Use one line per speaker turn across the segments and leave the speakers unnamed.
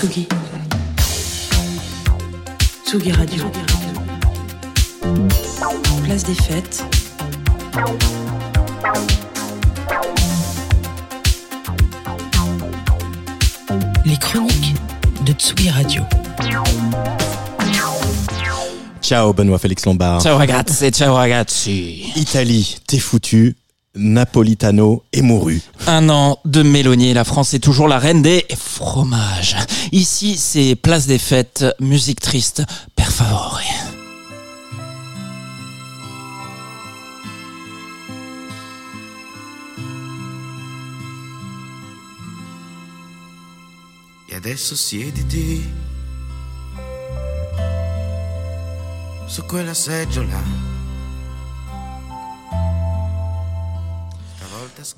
Tsugi. Tsugi Radio. Place des fêtes. Les chroniques de Tsugi Radio.
Ciao Benoît Félix Lombard.
Ciao ragazzi, ciao ragazzi.
Italie, t'es foutu. Napolitano est mouru.
Un an de Mélanie, la France est toujours la reine des fromages. Ici, c'est place des fêtes, musique triste, per favore.
E adesso siediti su quella seggiola.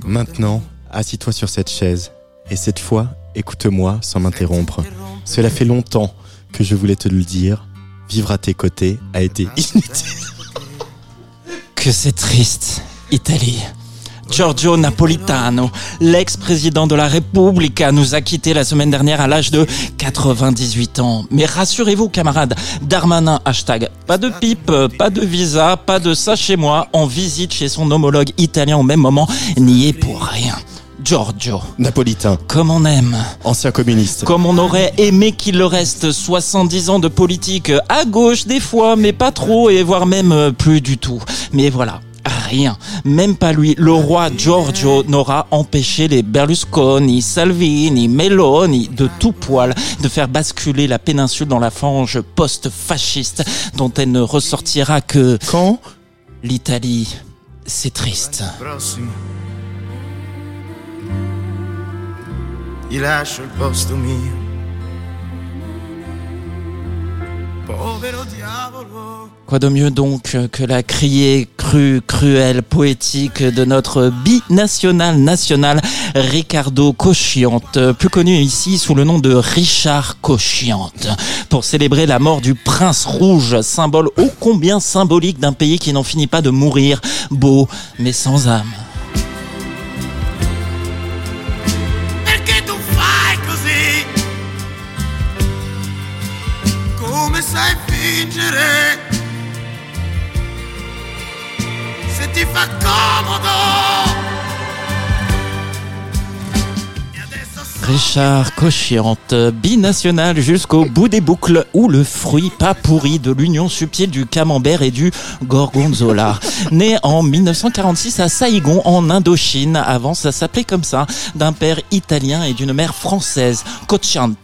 Maintenant, assis-toi sur cette chaise. Et cette fois, écoute-moi sans m'interrompre. Cela fait longtemps que je voulais te le dire. Vivre à tes côtés a été inutile.
Que c'est triste, Italie. Giorgio Napolitano, l'ex-président de la Repubblica, nous a quittés la semaine dernière à l'âge de 98 ans. Mais rassurez-vous, camarades, Darmanin, hashtag, pas de pipe, pas de visa, pas de ça chez moi, en visite chez son homologue italien au même moment, n'y est pour rien. Giorgio,
Napolitain,
comme on aime.
ancien communiste.
Comme on aurait aimé qu'il le reste 70 ans de politique à gauche des fois, mais pas trop et voire même euh, plus du tout. Mais voilà. Rien, même pas lui, le roi Giorgio n'aura empêché les Berlusconi, Salvini, Meloni de tout poil de faire basculer la péninsule dans la fange post-fasciste dont elle ne ressortira que
Quand?
l'Italie. C'est triste.
il posto mio.
Quoi de mieux donc que la criée crue, cruelle, poétique de notre binational national Ricardo Cosciante, plus connu ici sous le nom de Richard Cosciante, pour célébrer la mort du prince rouge, symbole ô combien symbolique d'un pays qui n'en finit pas de mourir, beau mais sans âme.
Sai fingere? Se ti fa comodo.
Richard Cosciante, binational jusqu'au bout des boucles, ou le fruit pas pourri de l'union subtile du camembert et du gorgonzola. Né en 1946 à Saïgon, en Indochine, avant ça s'appelait comme ça, d'un père italien et d'une mère française, Cosciante.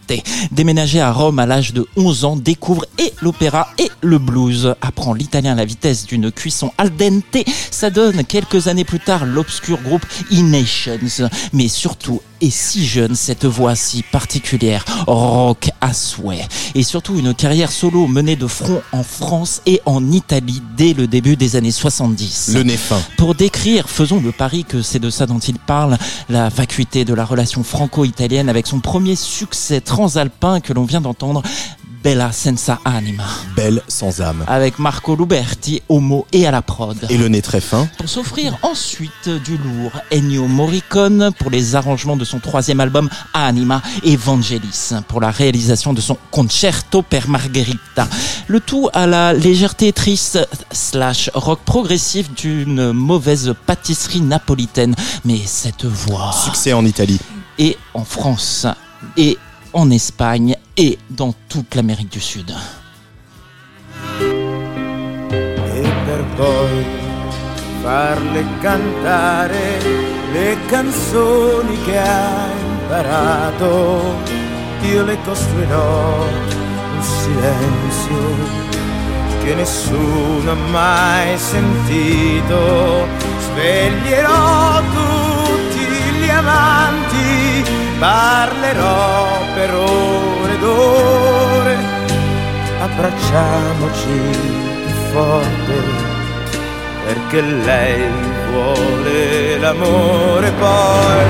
Déménagé à Rome à l'âge de 11 ans, découvre et l'opéra et le blues, apprend l'italien à la vitesse d'une cuisson al dente, ça donne quelques années plus tard l'obscur groupe E-Nations, mais surtout et si jeune, cette voix si particulière, rock à souhait. Et surtout une carrière solo menée de front en France et en Italie dès le début des années 70.
Le nez fin.
Pour décrire, faisons le pari que c'est de ça dont il parle, la vacuité de la relation franco-italienne avec son premier succès transalpin que l'on vient d'entendre, Bella Senza Anima,
Belle sans âme.
avec Marco Luberti au mot et à la prod
Et le nez très fin.
pour s'offrir ensuite du lourd Ennio Morricone pour les arrangements de son troisième album Anima et Vangelis pour la réalisation de son Concerto per Margherita. Le tout à la légèreté triste slash rock progressif d'une mauvaise pâtisserie napolitaine. Mais cette voix
Succès en Italie.
est en France et en Espagne et dans toute l'Amérique du Sud.
farle cantare le canzoni che ha imparato. Io le costruirò un silenzio che nessuno ha mai sentito. Sveglierò tutti gli amanti, parlerò per ore ed ore. Abbracciamoci più forte perché lei vuole l'amore. Poi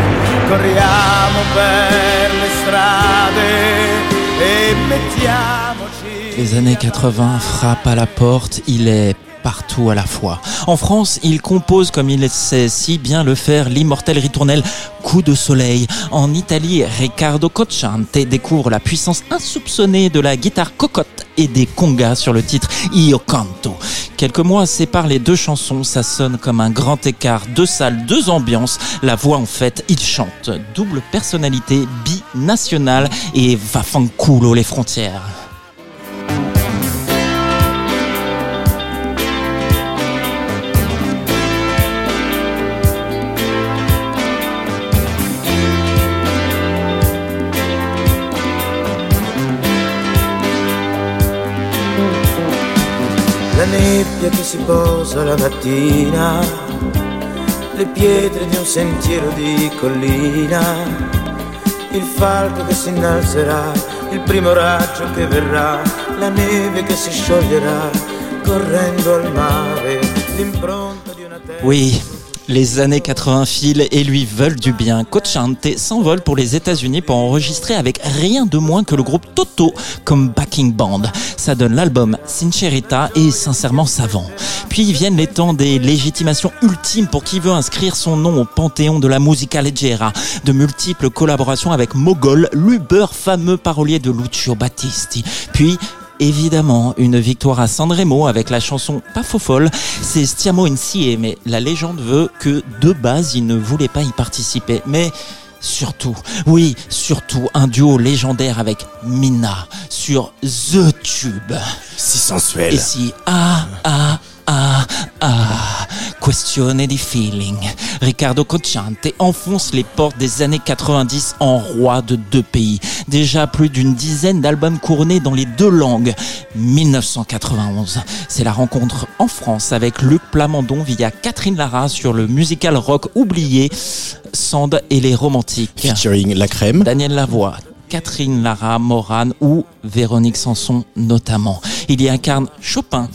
corriamo per le strade e mettiamoci
Les années 80 frappent à la porte, il est partout à la fois. En France, il compose comme il sait si bien le faire l'immortel ritournel Coup de soleil. En Italie, Riccardo Cocciante découvre la puissance insoupçonnée de la guitare cocotte et des congas sur le titre Io Canto. Quelques mois séparent les deux chansons, ça sonne comme un grand écart, deux salles, deux ambiances. La voix en fait, il chante. Double personnalité, binationale et va fanculo les frontières.
Nebbia che si posa la mattina, le pietre di un sentiero di collina, il falco che si innalzerà, il primo raggio che verrà, la neve che si scioglierà, correndo al mare, l'impronta di una terra.
Oui, les années 80 filent et lui veulent du bien. Cochante s'envole pour les États-Unis pour enregistrer avec rien de moins que le groupe Toto comme backing band. Ça donne l'album Sincerita et sincèrement savant. Puis viennent les temps des légitimations ultimes pour qui veut inscrire son nom au panthéon de la musica leggera. De multiples collaborations avec Mogol, l'Uber fameux parolier de Lucio Battisti. Puis Évidemment, une victoire à Sanremo avec la chanson Pas faux folle, c'est Stiamo Insieme, mais la légende veut que de base il ne voulait pas y participer. Mais surtout, oui, surtout un duo légendaire avec Mina sur The Tube.
Si sensuel.
Et si ah ah ah ah questione di feeling. Riccardo Cocciante enfonce les portes des années 90 en roi de deux pays. Déjà plus d'une dizaine d'albums couronnés dans les deux langues. 1991, c'est la rencontre en France avec Luc Plamondon via Catherine Lara sur le musical rock oublié Sand et les romantiques.
Featuring La Crème.
Daniel Lavoie, Catherine Lara, Morane ou Véronique Sanson notamment. Il y incarne Chopin,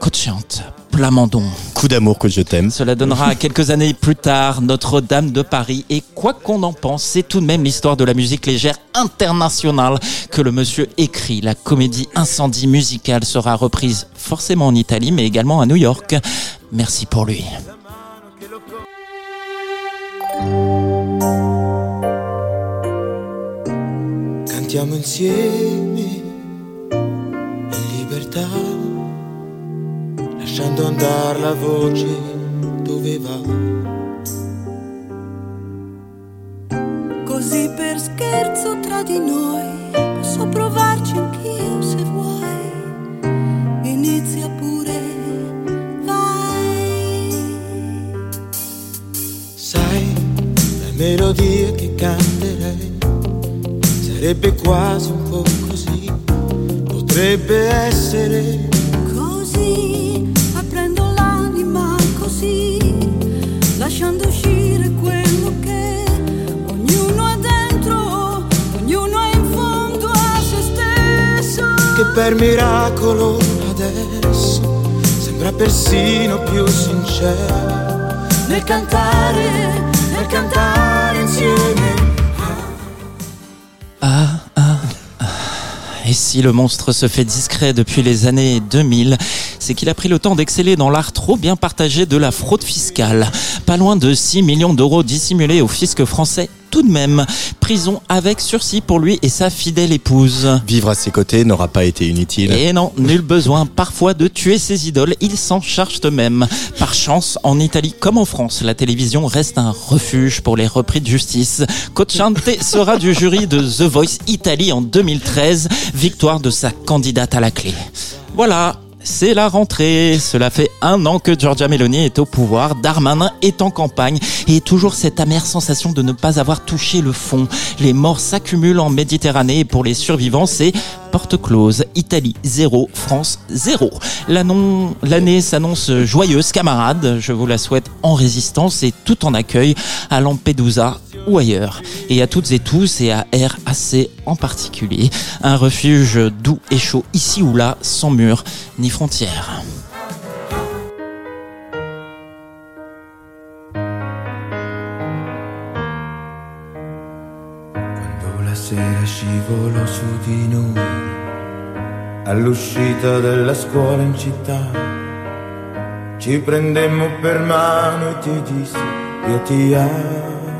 Cocciante, Plamondon.
Coup d'amour que je t'aime.
Cela donnera quelques années plus tard Notre-Dame de Paris. Et quoi qu'on en pense, c'est tout de même l'histoire de la musique légère internationale que le monsieur écrit. La comédie Incendie musicale sera reprise forcément en Italie, mais également à New York. Merci pour lui.
Cantiamo insieme in libertà, lasciando andare la voce dove va.
Così per scherzo tra di noi posso provarci anch'io se vuoi. Inizia pure, vai.
Sai, la melodia che canterei sarebbe quasi un po' così, potrebbe essere per miracolo adesso sembra persino più sincero nel cantare, cantare.
Ah, ah, ah. Et si le monstre se fait discret depuis les années 2000, c'est qu'il a pris le temps d'exceller dans l'art trop bien partagé de la fraude fiscale. Pas loin de 6 millions d'euros dissimulés au fisc français tout de même. Prison avec sursis pour lui et sa fidèle épouse.
Vivre à ses côtés n'aura pas été inutile.
Et non, nul besoin parfois de tuer ses idoles, ils s'en chargent eux-mêmes. Par chance, en Italie comme en France, la télévision reste un refuge pour les repris de justice. Cocciante sera du jury de The Voice Italie en 2013, victoire de sa candidate à la clé. Voilà. C'est la rentrée. Cela fait un an que Giorgia Meloni est au pouvoir, Darmanin est en campagne et toujours cette amère sensation de ne pas avoir touché le fond. Les morts s'accumulent en Méditerranée et pour les survivants, c'est porte close. Italie 0, France 0. L'annon- L'année s'annonce joyeuse, camarades. Je vous la souhaite en résistance et tout en accueil à Lampedusa ou ailleurs. Et à toutes et tous et à RAC en particulier. Un refuge doux et chaud ici ou là, sans mur ni frontières.
Sera scivolò su di noi, all'uscita della scuola in città, ci prendemmo per mano e ti dissi io ti amo.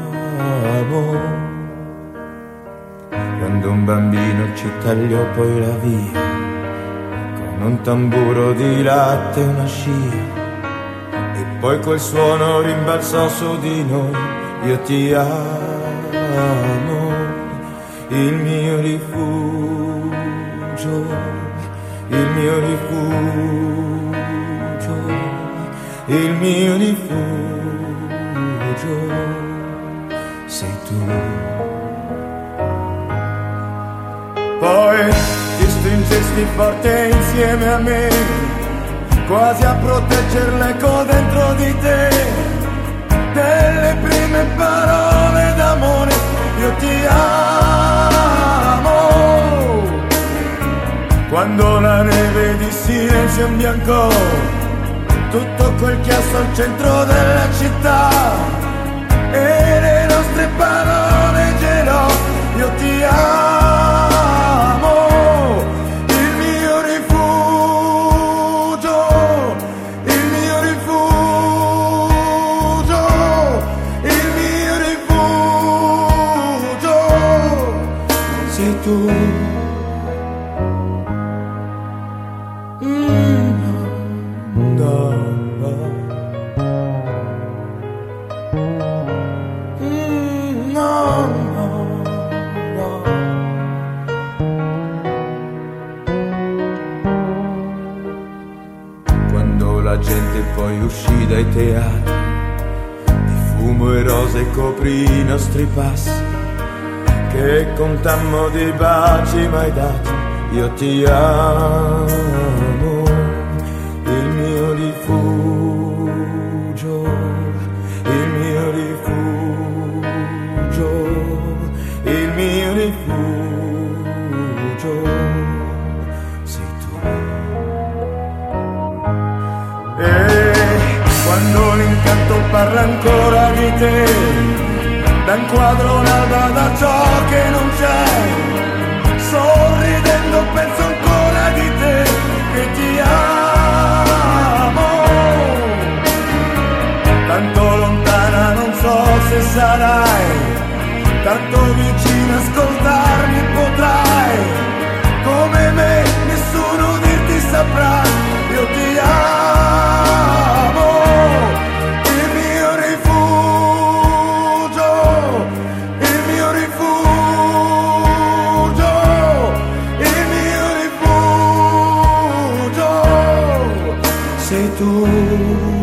Quando un bambino ci tagliò poi la via, con un tamburo di latte e una scia, e poi quel suono rimbalzò su di noi, io ti amo, il mio rifugio, il mio rifugio il mio rifugio sei tu. Poi ti stringesti forte insieme a me, quasi a protegger l'eco dentro di te, delle prime parole d'amore, io ti amo. Quando la neve di silenzio imbiancò tutto quel chiasso al centro della città e parole gelò, io ti amo, la gente poi uscì dai teatri, di fumo e rose coprì i nostri passi, che contammo di baci mai dati, io ti amo, il mio rifugio, il mio rifugio, il mio rifugio, ancora di te, da un l'alba da ciò che non c'è, sorridendo penso ancora di te che ti amo. Tanto lontana non so se sarai, tanto vicino ascoltarmi 度